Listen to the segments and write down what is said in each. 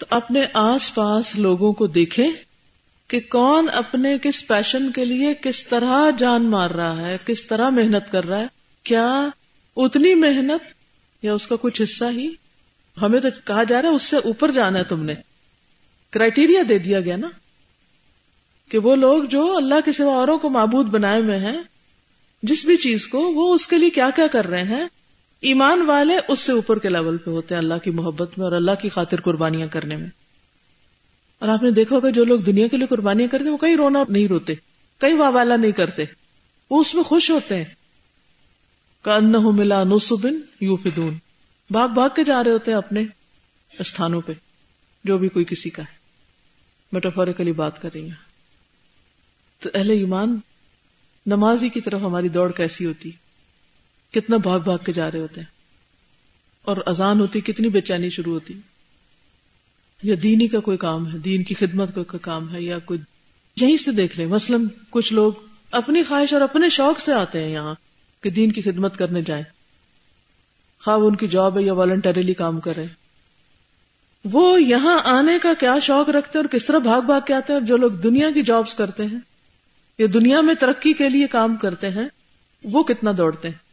تو اپنے آس پاس لوگوں کو دیکھیں کہ کون اپنے کس پیشن کے لیے کس طرح جان مار رہا ہے، کس طرح محنت کر رہا ہے۔ کیا اتنی محنت یا اس کا کچھ حصہ ہی؟ ہمیں تو کہا جا رہا ہے اس سے اوپر جانا ہے تم نے۔ کرائٹیریا دے دیا گیا نا کہ وہ لوگ جو اللہ کے سوا اوروں کو معبود بنائے ہوئے ہیں، جس بھی چیز کو، وہ اس کے لیے کیا کیا کر رہے ہیں؟ ایمان والے اس سے اوپر کے لیول پہ ہوتے ہیں، اللہ کی محبت میں اور اللہ کی خاطر قربانیاں کرنے میں۔ اور آپ نے دیکھا ہوگا جو لوگ دنیا کے لیے قربانیاں کرتے وہ کئی رونا نہیں روتے کئی واوالا نہیں کرتے۔ وہ اس میں خوش ہوتے ہیں۔ کہ ملا نصبن یو فدون بھاگ بھاگ کے جا رہے ہوتے ہیں اپنے استھانوں پہ، جو بھی کوئی کسی کا ہے۔ میٹافوریکلی بات کر رہی ہیں۔ تو اہل ایمان، نمازی کی طرف ہماری دوڑ کیسی ہوتی؟ کتنا بھاگ بھاگ کے جا رہے ہوتے ہیں۔ اور اذان ہوتی، کتنی بے چینی شروع ہوتی۔ یا دینی کا کوئی کام ہے، دین کی خدمت کا کوئی کام ہے، یا کوئی یہیں سے دیکھ لیں۔ مثلا کچھ لوگ اپنی خواہش اور اپنے شوق سے آتے ہیں یہاں کہ دین کی خدمت کرنے جائیں۔ خواب ان کی جاب ہے یا والنٹریلی کام کرے وہ یہاں آنے کا کیا شوق رکھتے ہیں اور کس طرح بھاگ بھاگ کے آتے ہیں اور جو لوگ دنیا کی جابس کرتے ہیں یا دنیا میں ترقی کے لیے کام کرتے ہیں، وہ کتنا دوڑتے ہیں۔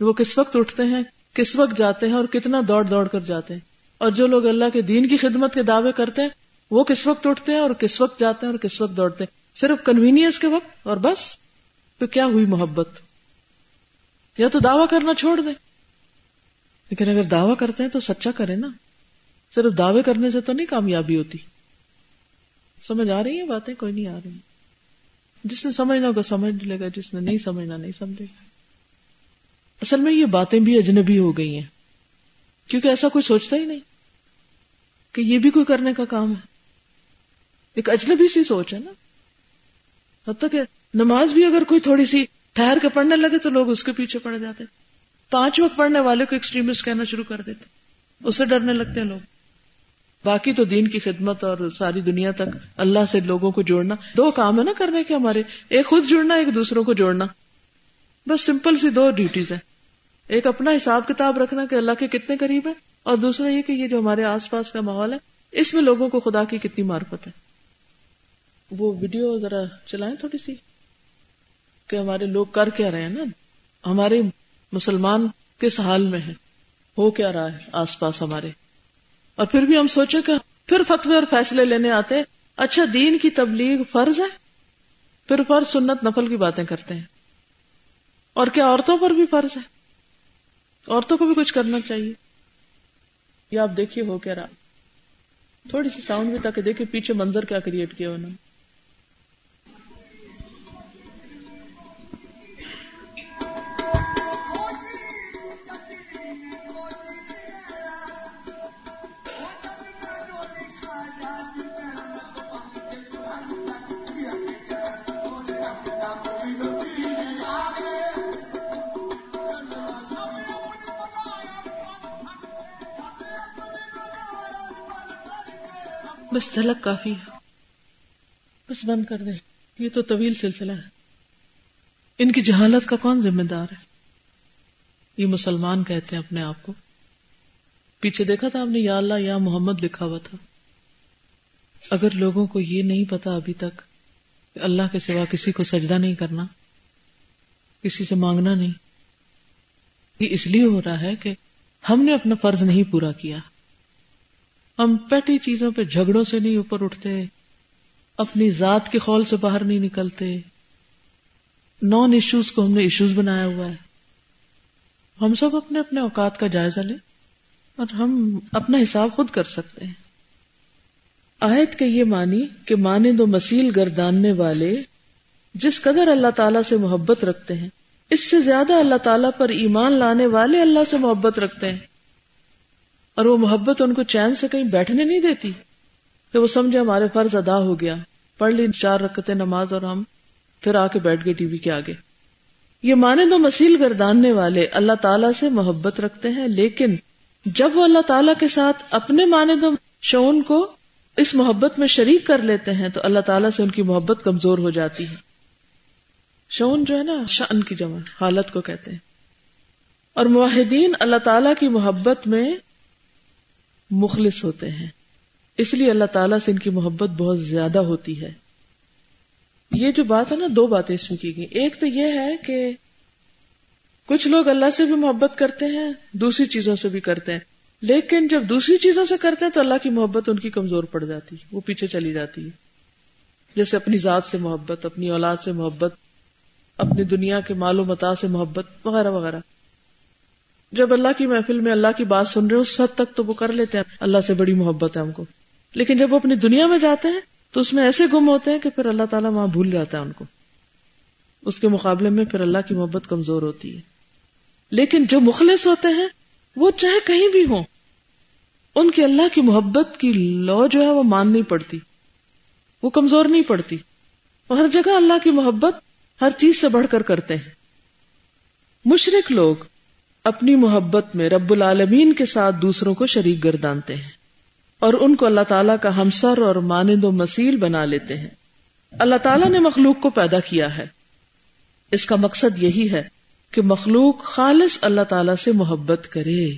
وہ کس وقت اٹھتے ہیں، کس وقت جاتے ہیں اور کتنا دوڑ دوڑ کر جاتے ہیں۔ اور جو لوگ اللہ کے دین کی خدمت کے دعوے کرتے ہیں، وہ کس وقت اٹھتے ہیں اور کس وقت جاتے ہیں اور کس وقت دوڑتے ہیں۔ صرف کنوینئنس کے وقت اور بس۔ تو کیا ہوئی محبت؟ یا تو دعوی کرنا چھوڑ دیں۔ لیکن اگر دعوی کرتے ہیں تو سچا کرے نا۔ صرف دعوے کرنے سے تو نہیں کامیابی ہوتی۔ سمجھ آ رہی ہیں باتیں؟ کوئی نہیں آ رہی۔ جس نے سمجھنا ہوگا سمجھ لے گا، جس نے نہیں سمجھنا نہیں سمجھے گا۔ اصل میں یہ باتیں بھی اجنبی ہو گئی ہیں۔ کیونکہ ایسا کوئی سوچتا ہی نہیں کہ یہ بھی کوئی کرنے کا کام ہے۔ ایک اجنبی سی سوچ ہے نا۔ حتیٰ کہ نماز بھی اگر کوئی تھوڑی سی ٹھہر کے پڑھنے لگے تو لوگ اس کے پیچھے پڑ جاتے۔ پانچ وقت پڑھنے والے کو ایکسٹریمسٹ کہنا شروع کر دیتے۔ اسے ڈرنے لگتے ہیں لوگ۔ باقی تو دین کی خدمت اور ساری دنیا تک اللہ سے لوگوں کو جوڑنا۔ دو کام ہے نا کرنے کے ہمارے۔ ایک خود جڑنا ایک دوسروں کو جوڑنا۔ بس سمپل سی دو ڈیوٹیز ہیں۔ ایک اپنا حساب کتاب رکھنا کہ اللہ کے کتنے قریب ہے اور دوسرا یہ کہ یہ جو ہمارے آس پاس کا ماحول ہے، اس میں لوگوں کو خدا کی کتنی معرفت ہے۔ وہ ویڈیو ذرا چلائیں تھوڑی سی کہ ہمارے لوگ کر کیا رہے ہیں نا۔ ہمارے مسلمان کس حال میں ہے ہو کیا رہا ہے آس پاس ہمارے؟ اور پھر بھی ہم سوچے کہ پھر فتوے اور فیصلے لینے آتے اچھا دین کی تبلیغ فرض ہے؟ پھر فرض سنت نفل کی باتیں کرتے ہیں۔ اور کیا عورتوں پر بھی فرض ہے؟ عورتوں کو بھی کچھ کرنا چاہیے۔ یا آپ دیکھیے ہو کیا رہا۔ تھوڑی سی ساؤنڈ بھی تاکہ دیکھیں پیچھے منظر کیا کریٹ کیا انہوں نے۔ بس جھلک کافی ہے۔ بس بند کر دیں۔ یہ تو طویل سلسلہ ہے۔ ان کی جہالت کا کون ذمہ دار ہے؟ یہ مسلمان کہتے ہیں اپنے آپ کو۔ پیچھے دیکھا تھا آپ نے؟ یا اللہ، یا محمد لکھا ہوا تھا۔ اگر لوگوں کو یہ نہیں پتا ابھی تک کہ اللہ کے سوا کسی کو سجدہ نہیں کرنا، کسی سے مانگنا نہیں، یہ اس لیے ہو رہا ہے کہ ہم نے اپنا فرض نہیں پورا کیا۔ ہم پیٹی چیزوں پہ جھگڑوں سے نہیں اوپر اٹھتے، اپنی ذات کے خول سے باہر نہیں نکلتے۔ نان ایشوز کو ہم نے ایشوز بنایا ہوا ہے۔ ہم سب اپنے اپنے اوقات کا جائزہ لیں اور ہم اپنا حساب خود کر سکتے ہیں۔ آیت کے یہ مانی کہ مانے دو مسیل گرداننے والے جس قدر اللہ تعالیٰ سے محبت رکھتے ہیں، اس سے زیادہ اللہ تعالیٰ پر ایمان لانے والے اللہ سے محبت رکھتے ہیں۔ اور وہ محبت ان کو چین سے کہیں بیٹھنے نہیں دیتی کہ وہ سمجھے ہمارے فرض ادا ہو گیا۔ پڑھ لی چار رکھتے نماز اور ہم پھر آ کے بیٹھ گئے ٹی وی کے آگے۔ یہ مانے دو مسیل گرداننے والے اللہ تعالیٰ سے محبت رکھتے ہیں، لیکن جب وہ اللہ تعالیٰ کے ساتھ اپنے مانے دو شون کو اس محبت میں شریک کر لیتے ہیں تو اللہ تعالیٰ سے ان کی محبت کمزور ہو جاتی ہے۔ شون جو ہے نا، شان کی جمع، حالت کو کہتے ہیں۔ اور معاہدین اللہ تعالیٰ کی محبت میں مخلص ہوتے ہیں۔ اس لیے اللہ تعالیٰ سے ان کی محبت بہت زیادہ ہوتی ہے۔ یہ جو بات ہے نا، دو باتیں اس میں کی گئی۔ ایک تو یہ ہے کہ کچھ لوگ اللہ سے بھی محبت کرتے ہیں، دوسری چیزوں سے بھی کرتے ہیں۔ لیکن جب دوسری چیزوں سے کرتے ہیں تو اللہ کی محبت ان کی کمزور پڑ جاتی ہے، وہ پیچھے چلی جاتی ہے۔ جیسے اپنی ذات سے محبت، اپنی اولاد سے محبت، اپنی دنیا کے مال و متا سے محبت، وغیرہ وغیرہ۔ جب اللہ کی محفل میں اللہ کی بات سن رہے اس حد تک تو وہ کر لیتے ہیں۔ اللہ سے بڑی محبت ہے ہم کو۔ لیکن جب وہ اپنی دنیا میں جاتے ہیں، تو اس میں ایسے گم ہوتے ہیں کہ پھر اللہ تعالیٰ وہاں بھول جاتا ہے ان کو۔ اس کے مقابلے میں پھر اللہ کی محبت کمزور ہوتی ہے۔ لیکن جو مخلص ہوتے ہیں، وہ چاہے کہیں بھی ہوں، ان کی اللہ کی محبت کی لو جو ہے، وہ مان نہیں پڑتی۔ وہ کمزور نہیں پڑتی۔ وہ ہر جگہ اللہ کی محبت ہر چیز سے بڑھ کر کرتے ہیں۔ مشرق لوگ اپنی محبت میں رب العالمین کے ساتھ دوسروں کو شریک گردانتے ہیں اور ان کو اللہ تعالیٰ کا ہمسر اور مانند و مسیل بنا لیتے ہیں۔ اللہ تعالیٰ نے مخلوق کو پیدا کیا ہے۔ اس کا مقصد یہی ہے کہ مخلوق خالص اللہ تعالی سے محبت کرے۔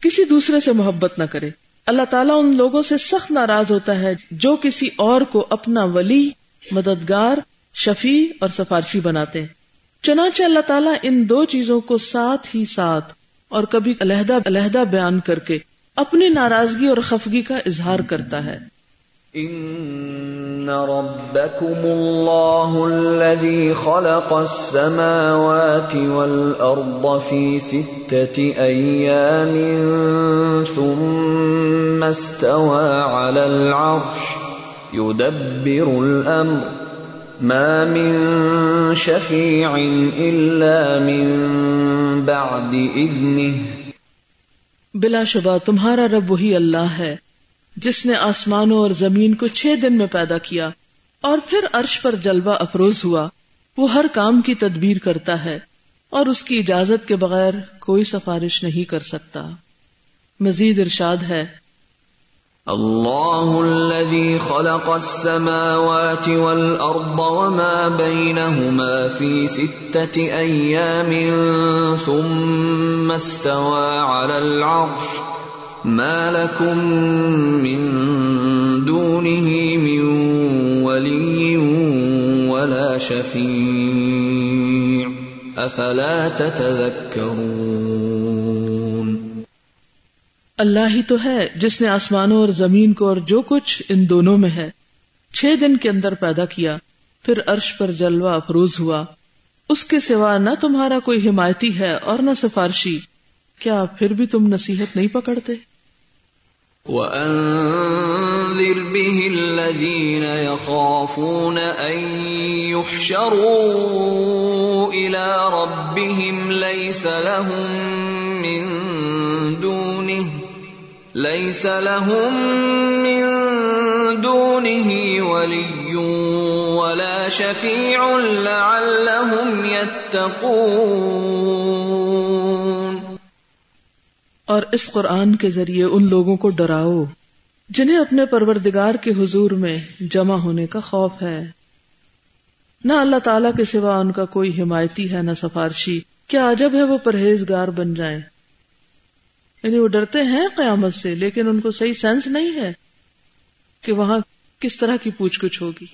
کسی دوسرے سے محبت نہ کرے۔ اللہ تعالیٰ ان لوگوں سے سخت ناراض ہوتا ہے جو کسی اور کو اپنا ولی، مددگار، شفیع اور سفارشی بناتے ہیں۔ چنانچہ اللہ تعالیٰ ان دو چیزوں کو ساتھ ہی ساتھ اور کبھی علیحدہ علیحدہ بیان کر کے اپنی ناراضگی اور خفگی کا اظہار کرتا ہے۔ ان ربكم الله الذي خلق السماوات والارض في سته ايام ثم استوى على العرش يدبر الامر۔ ما من شفيع الا من بعد اذنه بلا شبہ تمہارا رب وہی اللہ ہے، جس نے آسمانوں اور زمین کو چھ دن میں پیدا کیا اور پھر عرش پر جلوہ افروز ہوا۔ وہ ہر کام کی تدبیر کرتا ہے اور اس کی اجازت کے بغیر کوئی سفارش نہیں کر سکتا۔ مزید ارشاد ہے اللہ الذي خلق السماوات والارض وما بينهما في ستة ايام ثم استوى على العرش ما لكم من دونه من ولي ولا شفيع افلا تتذكرون اللہ ہی تو ہے جس نے آسمانوں اور زمین کو اور جو کچھ ان دونوں میں ہے چھ دن کے اندر پیدا کیا، پھر عرش پر جلوہ افروز ہوا۔ اس کے سوا نہ تمہارا کوئی حمایتی ہے اور نہ سفارشی۔ کیا پھر بھی تم نصیحت نہیں پکڑتے؟ وَأَنذِرْ بِهِ الَّذِينَ يَخَافُونَ أَن يُحْشَرُوا إِلَى رَبِّهِمْ لَيْسَ لَهُم مِّن لَيْسَ لَهُم مِّن دُونِهِ وَلِيٌّ وَلَا شَفِيعٌ لَّعَلَّهُمْ يَتَّقُونَ. اور اس قرآن کے ذریعے ان لوگوں کو ڈراؤ جنہیں اپنے پروردگار کے حضور میں جمع ہونے کا خوف ہے۔ نہ اللہ تعالی کے سوا ان کا کوئی حمایتی ہے نہ سفارشی۔ کیا عجب ہے وہ پرہیزگار بن جائیں۔ یعنی وہ ڈرتے ہیں قیامت سے، لیکن ان کو صحیح سینس نہیں ہے کہ وہاں کس طرح کی پوچھ گچھ ہوگی۔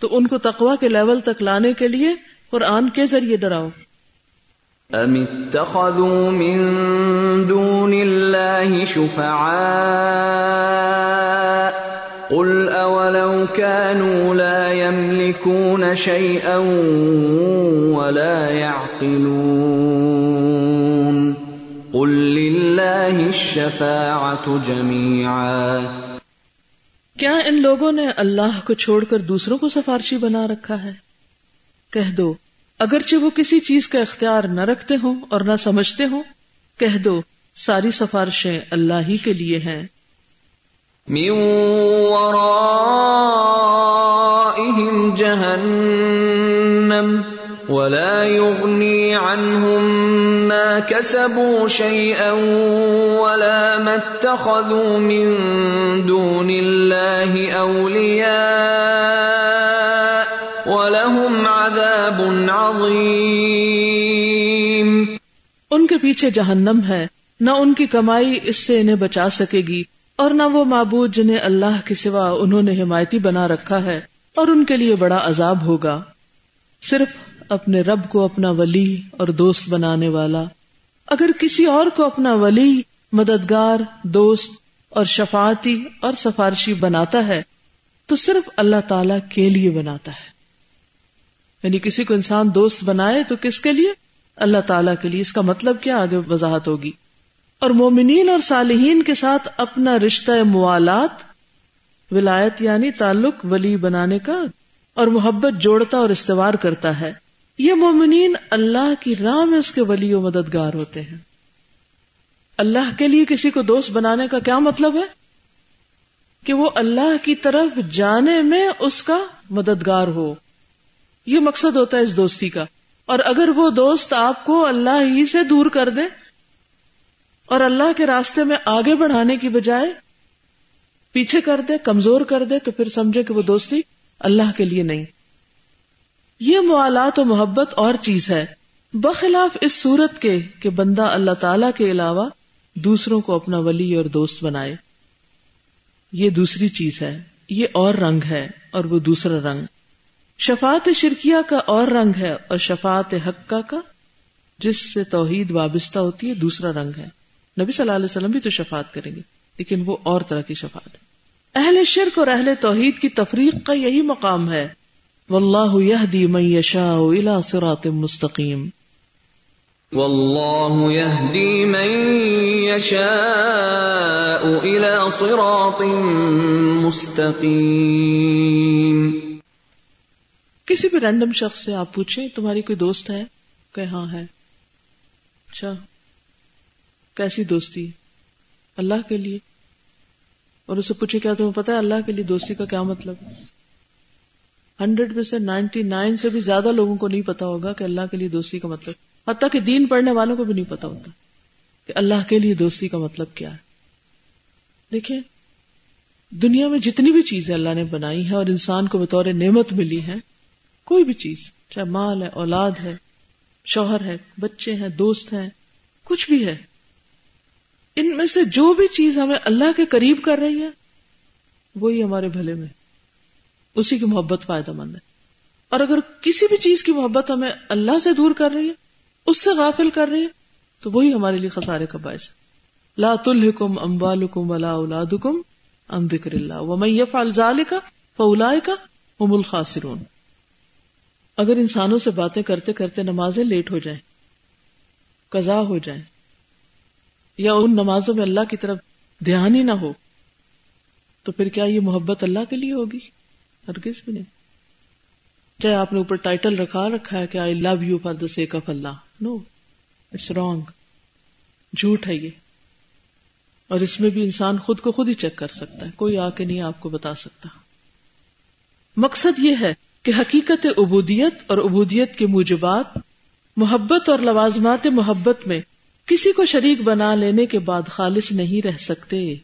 تو ان کو تقوا کے لیول تک لانے کے لیے قرآن کے ذریعے ڈراؤ۔ ام اتخذوا من دون الله شفعاء قل اولو كانوا لا يملكون شيئا ولا يعقلون جميعا کیا ان لوگوں نے اللہ کو چھوڑ کر دوسروں کو سفارشی بنا رکھا ہے؟ کہہ دو اگرچہ وہ کسی چیز کا اختیار نہ رکھتے ہوں اور نہ سمجھتے ہوں کہہ دو ساری سفارشیں اللہ ہی کے لیے ہیں۔ من جہنم۔ ولا يغني عنهم ما كسبوا شيئا ولا ما اتخذوا من دون الله أولياء ولهم عذاب عظيم. ان کے پیچھے جہنم ہے، نہ ان کی کمائی اس سے انہیں بچا سکے گی، اور نہ وہ معبود جنہیں اللہ کے سوا انہوں نے حمایتی بنا رکھا ہے، اور ان کے لیے بڑا عذاب ہوگا۔ صرف اپنے رب کو اپنا ولی اور دوست بنانے والا۔ اگر کسی اور کو اپنا ولی، مددگار، دوست اور شفاعتی اور سفارشی بناتا ہے، تو صرف اللہ تعالی کے لیے بناتا ہے۔ یعنی کسی کو انسان دوست بنائے تو کس کے لیے؟ اللہ تعالی کے لیے۔ اس کا مطلب کیا آگے وضاحت ہوگی؟ اور مومنین اور صالحین کے ساتھ اپنا رشتہ موالات، ولایت یعنی تعلق، ولی بنانے کا اور محبت جوڑتا اور استوار کرتا ہے۔ یہ مومنین اللہ کی راہ میں اس کے ولی و مددگار ہوتے ہیں۔ اللہ کے لیے کسی کو دوست بنانے کا کیا مطلب ہے؟ کہ وہ اللہ کی طرف جانے میں اس کا مددگار ہو۔ یہ مقصد ہوتا ہے اس دوستی کا۔ اور اگر وہ دوست آپ کو اللہ ہی سے دور کر دے اور اللہ کے راستے میں آگے بڑھانے کی بجائے پیچھے کر دے، کمزور کر دے، تو پھر سمجھے کہ وہ دوستی اللہ کے لیے نہیں۔ یہ موالات و محبت اور چیز ہے۔ بخلاف اس صورت کے کہ بندہ اللہ تعالی کے علاوہ دوسروں کو اپنا ولی اور دوست بنائے۔ یہ دوسری چیز ہے۔ یہ اور رنگ ہے اور وہ دوسرا رنگ۔ شفاعت شرکیہ کا اور رنگ ہے اور شفاعت حقہ کا، جس سے توحید وابستہ ہوتی ہے، دوسرا رنگ ہے۔ نبی صلی اللہ علیہ وسلم بھی تو شفاعت کریں گے، لیکن وہ اور طرح کی شفاعت ہے۔ اہل شرک اور اہل توحید کی تفریق کا یہی مقام ہے۔ واللہ یہدی من یشاء الى صراط مستقیم۔ واللہ یہدی من یشاء الى صراط مستقیم۔ کسی بھی رینڈم شخص سے آپ پوچھیں تمہاری کوئی دوست ہے؟ کہ ہاں ہے۔ اچھا۔ کیسی دوستی؟ اللہ کے لیے۔ اور اسے پوچھے کیا تمہیں پتا ہے اللہ کے لیے دوستی کا کیا مطلب؟ ہنڈریڈ میں سے نائنٹی نائن سے بھی زیادہ لوگوں کو نہیں پتا ہوگا کہ اللہ کے لیے دوستی کا مطلب حتیٰ کہ دین پڑھنے والوں کو بھی نہیں پتا ہوتا کہ اللہ کے لیے دوستی کا مطلب کیا ہے۔ دیکھیں، دنیا میں جتنی بھی چیزیں اللہ نے بنائی ہیں اور انسان کو بطور نعمت ملی ہے کوئی بھی چیز، چاہے مال ہے، اولاد ہے، شوہر ہے، بچے ہیں، دوست ہیں، کچھ بھی ہے، ان میں سے جو بھی چیز ہمیں اللہ کے قریب کر رہی ہے، وہی ہمارے بھلے میں۔ اسی کی محبت فائدہ مند ہے۔ اور اگر کسی بھی چیز کی محبت ہمیں اللہ سے دور کر رہی ہے، اس سے غافل کر رہی ہے، تو وہی ہمارے لیے خسارے کا باعث لا تلحکم اموالکم ولا اولادکم عن ذکر اللہ۔ ومن یفعل ذالک فاولئک هم الخاسرون۔ اگر انسانوں سے باتیں کرتے کرتے نمازیں لیٹ ہو جائیں قضا ہو جائیں، یا ان نمازوں میں اللہ کی طرف دھیان ہی نہ ہو، تو پھر کیا یہ محبت اللہ کے لیے ہوگی؟ ہرگز بھی نہیں۔ چاہے آپ نے اوپر ٹائٹل رکھا رکھا ہے کہ I love you for the sake of Allah no it's wrong جھوٹ ہے یہ۔ اور اس میں بھی انسان خود کو خود ہی چیک کر سکتا ہے۔ کوئی آ کے نہیں آپ کو بتا سکتا۔ مقصد یہ ہے کہ حقیقت عبودیت اور عبودیت کے موجبات، محبت اور لوازمات محبت میں کسی کو شریک بنا لینے کے بعد خالص نہیں رہ سکتے۔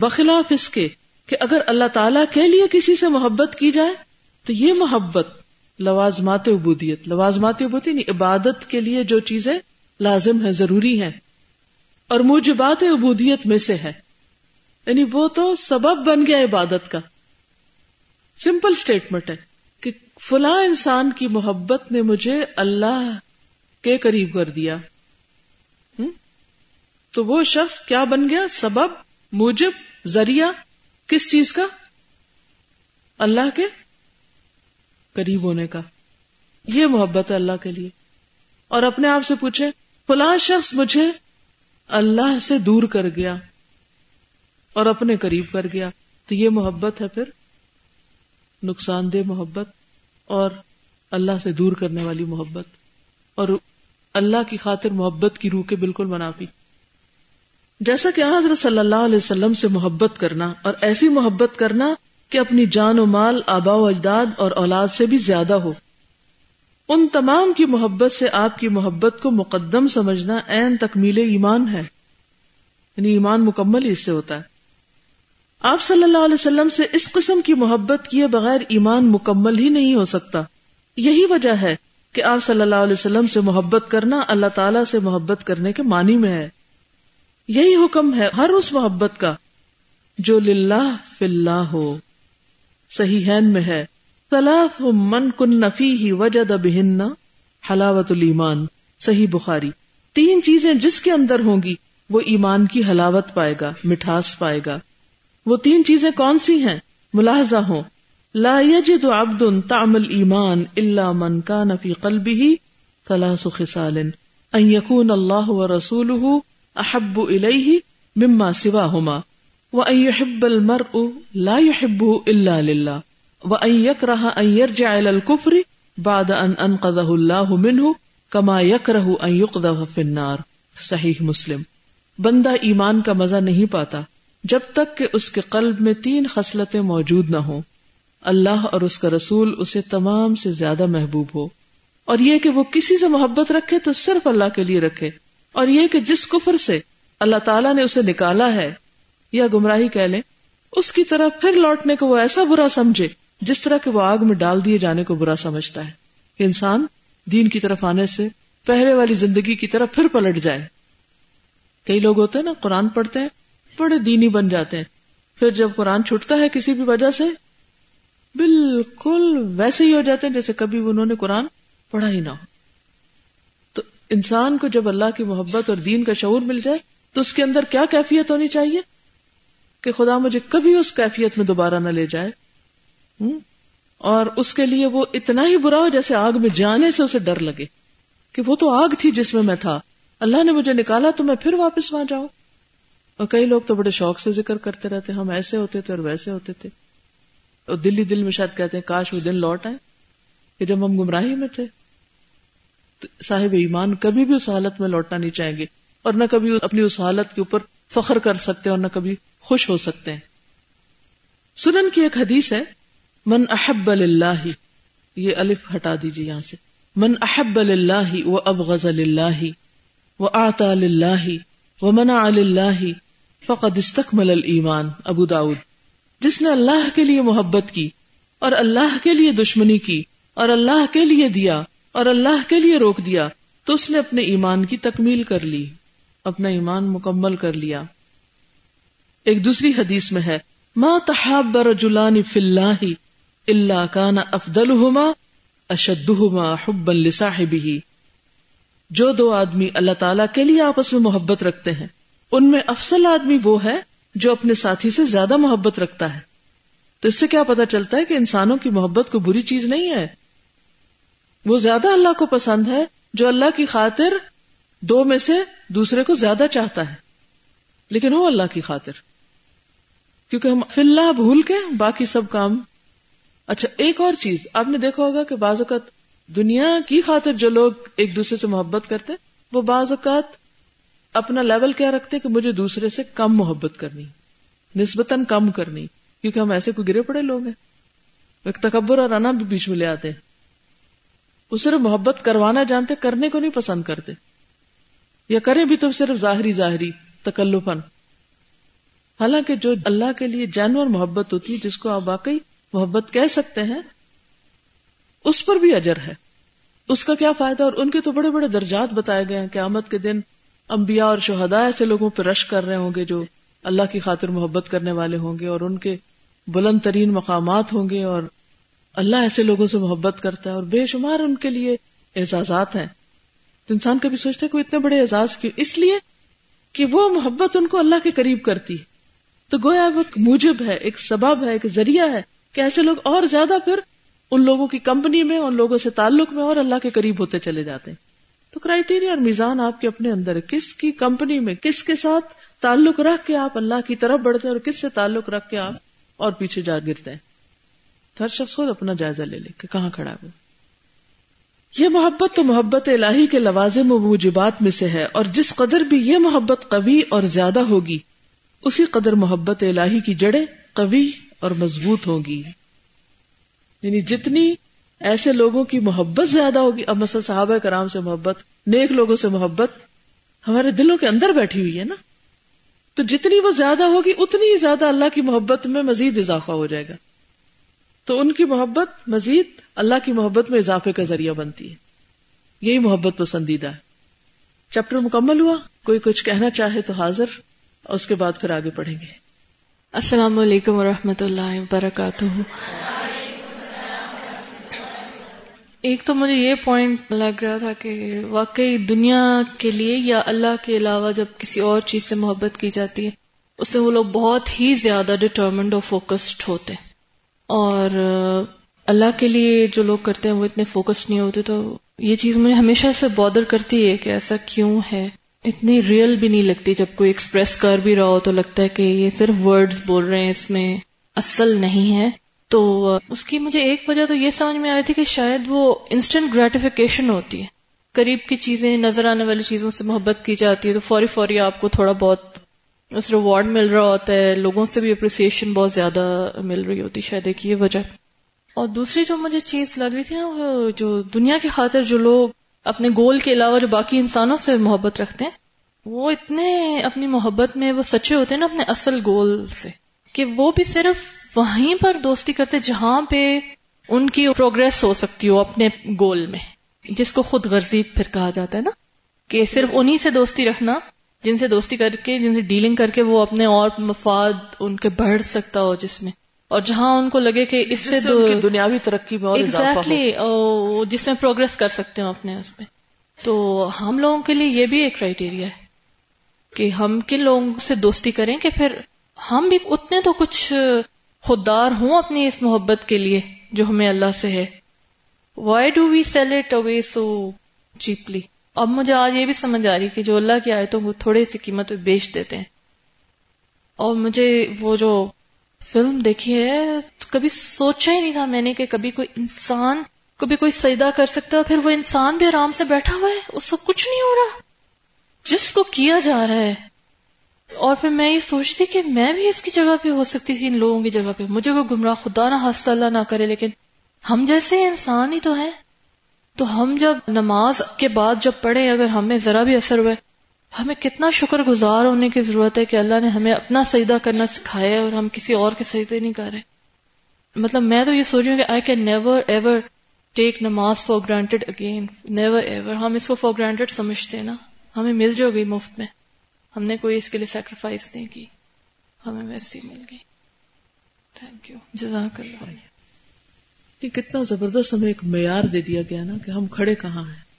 بخلاف اس کے کہ اگر اللہ تعالی کے لیے کسی سے محبت کی جائے، تو یہ محبت لوازمات عبودیت لوازمات عبودیت یعنی عبادت کے لیے جو چیزیں لازم ہے ضروری ہیں اور موجبات عبودیت میں سے ہے یعنی وہ تو سبب بن گیا عبادت کا۔ سمپل اسٹیٹمنٹ ہے کہ فلاں انسان کی محبت نے مجھے اللہ کے قریب کر دیا۔ تو وہ شخص کیا بن گیا؟ سبب، موجب، ذریعہ کس چیز کا؟ اللہ کے قریب ہونے کا۔ یہ محبت ہے اللہ کے لیے۔ اور اپنے آپ سے پوچھے فلاں شخص مجھے اللہ سے دور کر گیا اور اپنے قریب کر گیا، تو یہ محبت ہے پھر نقصان دہ محبت اور اللہ سے دور کرنے والی محبت۔ اور اللہ کی خاطر محبت کی روح کے بالکل منافی۔ جیسا کہ حضرت صلی اللہ علیہ وسلم سے محبت کرنا اور ایسی محبت کرنا کہ اپنی جان و مال، آبا و اجداد اور اولاد سے بھی زیادہ ہو۔ ان تمام کی محبت سے آپ کی محبت کو مقدم سمجھنا این تکمیل ایمان ہے۔ یعنی ایمان مکمل اس سے ہوتا ہے۔ آپ صلی اللہ علیہ وسلم سے اس قسم کی محبت کیے بغیر ایمان مکمل ہی نہیں ہو سکتا۔ یہی وجہ ہے کہ آپ صلی اللہ علیہ وسلم سے محبت کرنا اللہ تعالی سے محبت کرنے کے معنی میں ہے۔ یہی حکم ہے ہر اس محبت کا جو للہ فی اللہ ہو۔ صحیح میں ہے سلاف من کن نفی ہی وجد بہن حلاوت المان صحیح بخاری۔ تین چیزیں جس کے اندر ہوں گی، وہ ایمان کی حلاوت پائے گا، مٹھاس پائے گا۔ وہ تین چیزیں کون سی ہیں؟ ملاحظہ ہوں۔ لا يجد عبد تعم الایمان الا من كان في قلبه ثلاث خصال۔ ان يكون الله ورسوله احب اليه مما سواهما وان يحب المرء لا يحبه الا لله وان يكره ان يرجع الى الكفر بعد ان انقذه الله منه كما يكره ان يقذف في النار صحیح مسلم بندہ ایمان کا مزہ نہیں پاتا جب تک کہ اس کے قلب میں تین خصلتیں موجود نہ ہوں اللہ اور اس کا رسول اسے تمام سے زیادہ محبوب ہو اور یہ کہ وہ کسی سے محبت رکھے تو صرف اللہ کے لیے رکھے اور یہ کہ جس کفر سے اللہ تعالیٰ نے اسے نکالا ہے، یا گمراہی کہہ لیں، اس کی طرح پھر لوٹنے کو وہ ایسا برا سمجھے جس طرح کہ وہ آگ میں ڈال دیے جانے کو برا سمجھتا ہے۔ کہ انسان دین کی طرف آنے سے پہلے والی زندگی کی طرف پھر پلٹ جائے۔ کئی لوگ ہوتے ہیں نا، قرآن پڑھتے ہیں، بڑے دینی بن جاتے ہیں۔ پھر جب قرآن چھٹتا ہے کسی بھی وجہ سے، بالکل ویسے ہی ہو جاتے ہیں جیسے کبھی انہوں نے قرآن پڑھا ہی نہ ہو۔ انسان کو جب اللہ کی محبت اور دین کا شعور مل جائے تو اس کے اندر کیا کیفیت ہونی چاہیے کہ خدا مجھے کبھی اس کیفیت میں دوبارہ نہ لے جائے؟ اور اس کے لیے وہ اتنا ہی برا ہو جیسے آگ میں جانے سے اسے ڈر لگے کہ وہ تو آگ تھی جس میں میں تھا۔ اللہ نے مجھے نکالا تو میں پھر واپس وہاں جاؤں۔ اور کئی لوگ تو بڑے شوق سے ذکر کرتے رہتے ہم ایسے ہوتے تھے اور ویسے ہوتے تھے۔ اور دلی دل میں شاید کہتے ہیں، کاش وہ دن لوٹ آئے کہ جب ہم گمراہی میں تھے۔ صاحب ایمان کبھی بھی اس حالت میں لوٹنا نہیں چاہیں گے اور نہ کبھی اپنی اس حالت کے اوپر فخر کر سکتے اور نہ کبھی خوش ہو سکتے ہیں۔ سنن کی ایک حدیث ہے، من احب اللہ یہ الف ہٹا دیجیے یہاں سے۔ من احب اللہ وہ اب غزل اللہ وہ آتا اللہ و منا اللہ فقد استقمل المان ابو داود، جس نے اللہ کے لیے محبت کی اور اللہ کے لیے دشمنی کی اور اللہ کے لیے دیا اور اللہ کے لیے روک دیا تو اس نے اپنے ایمان کی تکمیل کر لی، اپنا ایمان مکمل کر لیا۔ ایک دوسری حدیث میں ہے، ما تحاب رجلان فی اللہ اللہ کان افضلہما اشدہما حبا لصاحبہ جو دو آدمی اللہ تعالیٰ کے لیے آپس میں محبت رکھتے ہیں، ان میں افضل آدمی وہ ہے جو اپنے ساتھی سے زیادہ محبت رکھتا ہے۔ تو اس سے کیا پتا چلتا ہے کہ انسانوں کی محبت کو بری چیز نہیں ہے؟ وہ زیادہ اللہ کو پسند ہے جو اللہ کی خاطر دو میں سے دوسرے کو زیادہ چاہتا ہے۔ لیکن وہ اللہ کی خاطر۔ کیونکہ ہم فی اللہ بھول کے باقی سب کام۔ اچھا ایک اور چیز، آپ نے دیکھا ہوگا کہ بعض اوقات دنیا کی خاطر جو لوگ ایک دوسرے سے محبت کرتے، وہ بعض اوقات اپنا لیول کیا رکھتے کہ مجھے دوسرے سے کم محبت کرنی، نسبتاً کم کرنی، کیونکہ ہم ایسے کوئی گرے پڑے لوگ ہیں۔ ایک تکبر اور انا بھی بیچ میں لے آتے ہیں۔ وہ صرف محبت کروانا جانتے، کرنے کو نہیں پسند کرتے۔ یا کریں بھی تو صرف ظاہری ظاہری تکلفن حالانکہ جو اللہ کے لیے جانور محبت ہوتی ہے جس کو آپ واقعی محبت کہہ سکتے ہیں، اس پر بھی اجر ہے۔ اس کا کیا فائدہ؟ اور ان کے تو بڑے بڑے درجات بتائے گئے ہیں۔ قیامت کے دن انبیاء اور شہداء ایسے لوگوں پہ رش کر رہے ہوں گے جو اللہ کی خاطر محبت کرنے والے ہوں گے اور ان کے بلند ترین مقامات ہوں گے اور اللہ ایسے لوگوں سے محبت کرتا ہے اور بے شمار ان کے لیے اعزازات ہیں۔ تو انسان کبھی سوچتا ہے کہ وہ اتنے بڑے اعزاز کیوں؟ اس لیے کہ وہ محبت ان کو اللہ کے قریب کرتی تو گویا وہ ایک موجب ہے، ایک سبب ہے، ایک ذریعہ ہے کہ ایسے لوگ اور زیادہ پھر ان لوگوں کی کمپنی میں، ان لوگوں سے تعلق میں اور اللہ کے قریب ہوتے چلے جاتے ہیں۔ تو کرائٹیریا اور میزان آپ کے اپنے اندر کس کی کمپنی میں، کس کے ساتھ تعلق رکھ کے آپ اللہ کی طرف بڑھتے ہیں اور کس سے تعلق رکھ کے آپ اور پیچھے جا گرتے ہیں؟ ہر شخص خود اپنا جائزہ لے لے کہ کہاں کھڑا ہے یہ محبت تو محبت الہی کے لوازم و موجبات میں سے ہے اور جس قدر بھی یہ محبت قوی اور زیادہ ہوگی، اسی قدر محبت الہی کی جڑیں قوی اور مضبوط ہوگی۔ یعنی جتنی ایسے لوگوں کی محبت زیادہ ہوگی، اب مثلا صحابہ کرام سے محبت، نیک لوگوں سے محبت ہمارے دلوں کے اندر بیٹھی ہوئی ہے نا۔ تو جتنی وہ زیادہ ہوگی، اتنی ہی زیادہ اللہ کی محبت میں مزید اضافہ ہو جائے گا۔ تو ان کی محبت مزید اللہ کی محبت میں اضافے کا ذریعہ بنتی ہے۔ یہی محبت پسندیدہ ہے۔ چیپٹر مکمل ہوا، کوئی کچھ کہنا چاہے تو حاضر، اور اس کے بعد پھر آگے پڑھیں گے۔ السلام علیکم ورحمۃ اللہ وبرکاتہ۔ ایک تو مجھے یہ پوائنٹ لگ رہا تھا کہ واقعی دنیا کے لیے یا اللہ کے علاوہ جب کسی اور چیز سے محبت کی جاتی ہے، اس میں وہ لوگ بہت ہی زیادہ ڈٹرمنڈ اور فوکسڈ ہوتے ہیں۔ اور اللہ کے لیے جو لوگ کرتے ہیں وہ اتنے فوکس نہیں ہوتے، تو یہ چیز مجھے ہمیشہ سے بادر کرتی ہے کہ ایسا کیوں ہے۔ اتنی ریئل بھی نہیں لگتی، جب کوئی ایکسپریس کر بھی رہا ہو تو لگتا ہے کہ یہ صرف ورڈز بول رہے ہیں، اس میں اصل نہیں ہے۔ تو اس کی مجھے ایک وجہ تو یہ سمجھ میں آئی تھی کہ شاید وہ انسٹنٹ گریٹیفیکیشن ہوتی ہے۔ قریب کی چیزیں، نظر آنے والی چیزوں سے محبت کی جاتی ہے، تو فوری فوری آپ کو تھوڑا بہت اس ریوارڈ مل رہا ہوتا ہے، لوگوں سے بھی اپریسیشن بہت زیادہ مل رہی ہوتی شاید ایک یہ وجہ اور دوسری جو مجھے چیز لگ رہی تھی نا، وہ جو دنیا کی خاطر جو لوگ اپنے گول کے علاوہ جو باقی انسانوں سے محبت رکھتے ہیں، وہ اتنے اپنی محبت میں وہ سچے ہوتے ہیں نا اپنے اصل گول سے، کہ وہ بھی صرف وہیں پر دوستی کرتے جہاں پہ ان کی پروگرس ہو سکتی ہو اپنے گول میں۔ جس کو خود غرضی پھر کہا جاتا ہے نا، کہ صرف انہی سے دوستی رکھنا جن سے دوستی کر کے جن سے ڈیلنگ کر کے وہ اپنے اور مفاد ان کے بڑھ سکتا ہو جس میں۔ اور جہاں ان کو لگے کہ اس سے دنیاوی ترقی میں ایگزیکٹلی جس میں پروگرس کر سکتے ہوں اپنے اس میں۔ تو ہم لوگوں کے لیے یہ بھی ایک کرائٹیریا ہے کہ ہم کن لوگوں سے دوستی کریں کہ پھر ہم بھی اتنے تو کچھ خوددار ہوں اپنی اس محبت کے لیے جو ہمیں اللہ سے ہے۔ Why do we sell it away so cheaply اب مجھے آج یہ بھی سمجھ آ رہی کہ جو اللہ کی آئے تو وہ تھوڑے سی قیمت پہ بیچ دیتے ہیں۔ اور مجھے وہ جو فلم دیکھی ہے، کبھی سوچا ہی نہیں تھا میں نے کہ کبھی کوئی انسان، کبھی کوئی سجدہ کر سکتا ہے پھر وہ انسان بھی آرام سے بیٹھا ہوا ہے، اس کو کچھ نہیں ہو رہا۔ جس کو کیا جا رہا ہے۔ اور پھر میں یہ سوچتی کہ میں بھی اس کی جگہ پہ ہو سکتی تھی، ان لوگوں کی جگہ پہ۔ مجھے کوئی گمراہ خدا نہ ہنس اللہ نہ کرے، لیکن ہم جیسے انسان ہی تو ہیں۔ تو ہم جب نماز کے بعد جب پڑھیں، اگر ہمیں ذرا بھی اثر ہوئے، ہمیں کتنا شکر گزار ہونے کی ضرورت ہے کہ اللہ نے ہمیں اپنا سجدہ کرنا سکھایا اور ہم کسی اور کے سجدے نہیں کر رہے۔ مطلب میں تو یہ سوچ رہی ہوں کہ I can never ever take namaz for granted again never ever ہم اس کو فار گرانٹیڈ سمجھتے ہیں نا۔ ہمیں مل جو گئی مفت میں۔ ہم نے کوئی اس کے لیے سیکریفائس نہیں کی۔ ہمیں ویسے ہی مل گئی۔ تھینک یو جزاک اللہ کتنا زبردست ہمیں ایک معیار دے دیا گیا نا کہ ہم کھڑے کہاں ہیں۔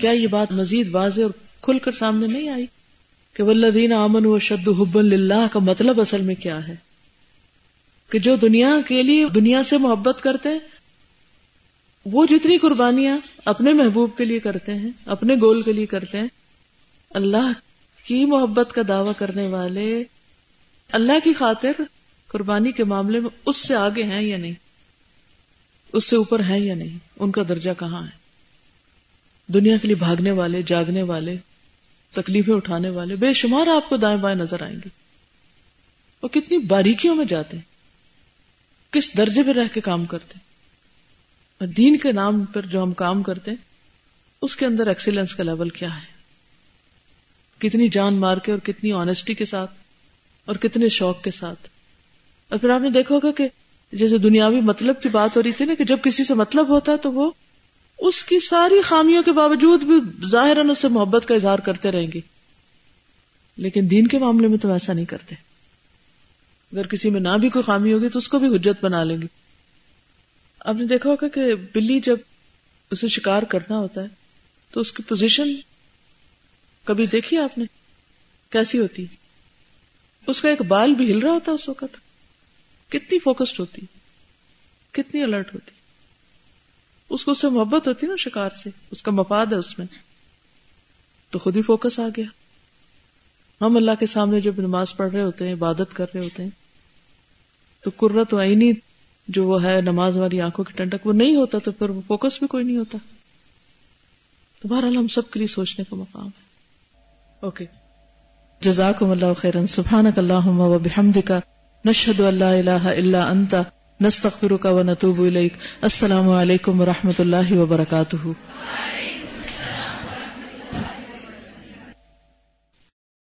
کیا یہ بات مزید واضح اور کھل کر سامنے نہیں آئی کہ ولدین امن و شد حب اللہ کا مطلب اصل میں کیا ہے؟ کہ جو دنیا کے لیے دنیا سے محبت کرتے ہیں، وہ جتنی قربانیاں اپنے محبوب کے لیے کرتے ہیں، اپنے گول کے لیے کرتے ہیں، اللہ کی محبت کا دعوی کرنے والے، اللہ کی خاطر قربانی کے معاملے میں اس سے آگے ہیں یا نہیں؟ اس سے اوپر ہیں یا نہیں؟ ان کا درجہ کہاں ہے؟ دنیا کے لیے بھاگنے والے، جاگنے والے، تکلیفیں اٹھانے والے، بے شمار آپ کو دائیں بائیں نظر آئیں گے۔ وہ کتنی باریکیوں میں جاتے ہیں۔ کس درجے پہ رہ کے کام کرتے اور دین کے نام پر جو ہم کام کرتے ہیں، اس کے اندر ایکسیلنس کا لیول کیا ہے؟ کتنی جان مار کے اور کتنی آنےسٹی کے ساتھ اور کتنے شوق کے ساتھ۔ اور پھر آپ نے دیکھا ہوگا کہ جیسے دنیاوی مطلب کی بات ہو رہی تھی نا کہ جب کسی سے مطلب ہوتا ہے تو وہ اس کی ساری خامیوں کے باوجود بھی ظاہر اس سے محبت کا اظہار کرتے رہیں گے۔ لیکن دین کے معاملے میں تو ایسا نہیں کرتے۔ اگر کسی میں نہ بھی کوئی خامی ہوگی تو اس کو بھی حجت بنا لیں گے۔ آپ نے دیکھا ہوگا کہ بلی جب اسے شکار کرنا ہوتا ہے تو اس کی پوزیشن کبھی دیکھی آپ نے؟ کیسی ہوتی؟ اس کا ایک بال بھی ہل رہا ہوتا اس وقت۔ کتنی فوکسڈ ہوتی، کتنی الرٹ ہوتی۔ اس کو اس سے محبت ہوتی نا شکار سے، اس کا مفاد ہے اس میں۔ تو خود ہی فوکس آ گیا۔ ہم اللہ کے سامنے جب نماز پڑھ رہے ہوتے ہیں، عبادت کر رہے ہوتے ہیں، تو قرت و عینی جو وہ ہے، نماز والی آنکھوں کی ٹنڈک، وہ نہیں ہوتا تو پھر وہ فوکس بھی کوئی نہیں ہوتا۔ تو بہرحال ہم سب کے لیے سوچنے کا مقام ہے۔ اوکے جزاکم اللہ خیرن. سبحانک اللہم و نشهد ان لا اله الا انت نستغفرك ونتوب اليك السلام علیکم و رحمۃ اللہ وبرکاتہ۔